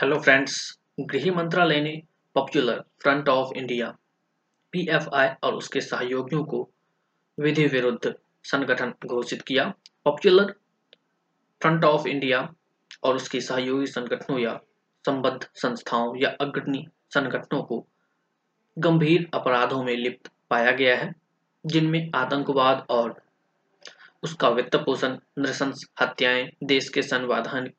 Hello friends गृह मंत्रालय ने popular front of India PFI और उसके सहयोगियों को विधि विरुद्ध संगठन घोषित किया। पॉपुलर फ्रंट ऑफ़ इंडिया और उसके सहयोगी संगठनों या संबद्ध संस्थाओं या अग्रणी संगठनों को गंभीर अपराधों में लिप्त पाया गया है, जिनमें आतंकवाद और उसका वित्त पोषण नृशंस, हत्याएँ, देश के संवैधानिक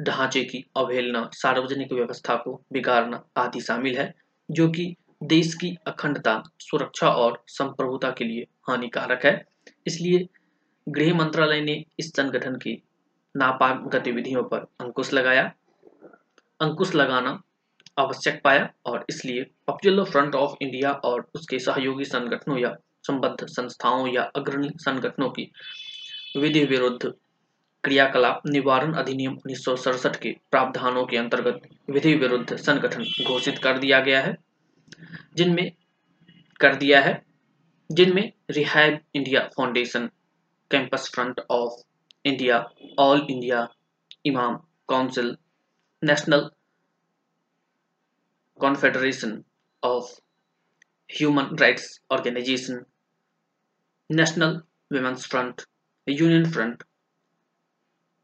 ढांचे की अवहेलना, सार्वजनिक व्यवस्था को बिगाड़ना आदि शामिल है, जो कि देश की अखंडता, सुरक्षा और संप्रभुता के लिए हानिकारक है। इसलिए गृह मंत्रालय ने इस संगठन की नापाक गतिविधियों पर अंकुश लगाया। अंकुश लगाना आवश्यक पाया और इसलिए पॉपुलर फ्रंट ऑफ़ इंडिया और उसके सहयोगी संगठनों या संबद्ध संस्थाओं या अग्रणी संगठनों की विधि विरुद्ध क्रियाकलाप निवारण अधिनियम उन्नीस सौ सड़सठ के प्रावधानों के अंतर्गत विधि विरुद्ध संगठन घोषित कर दिया गया है। जिनमें कर दिया है। जिनमें rehab India foundation, campus front of India, all India, imam council, national confederation of human rights organisation, national women's front, union front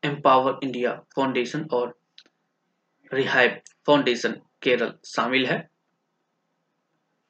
empower India foundation और रिहाइब फाउंडेशन केरल शामिल है।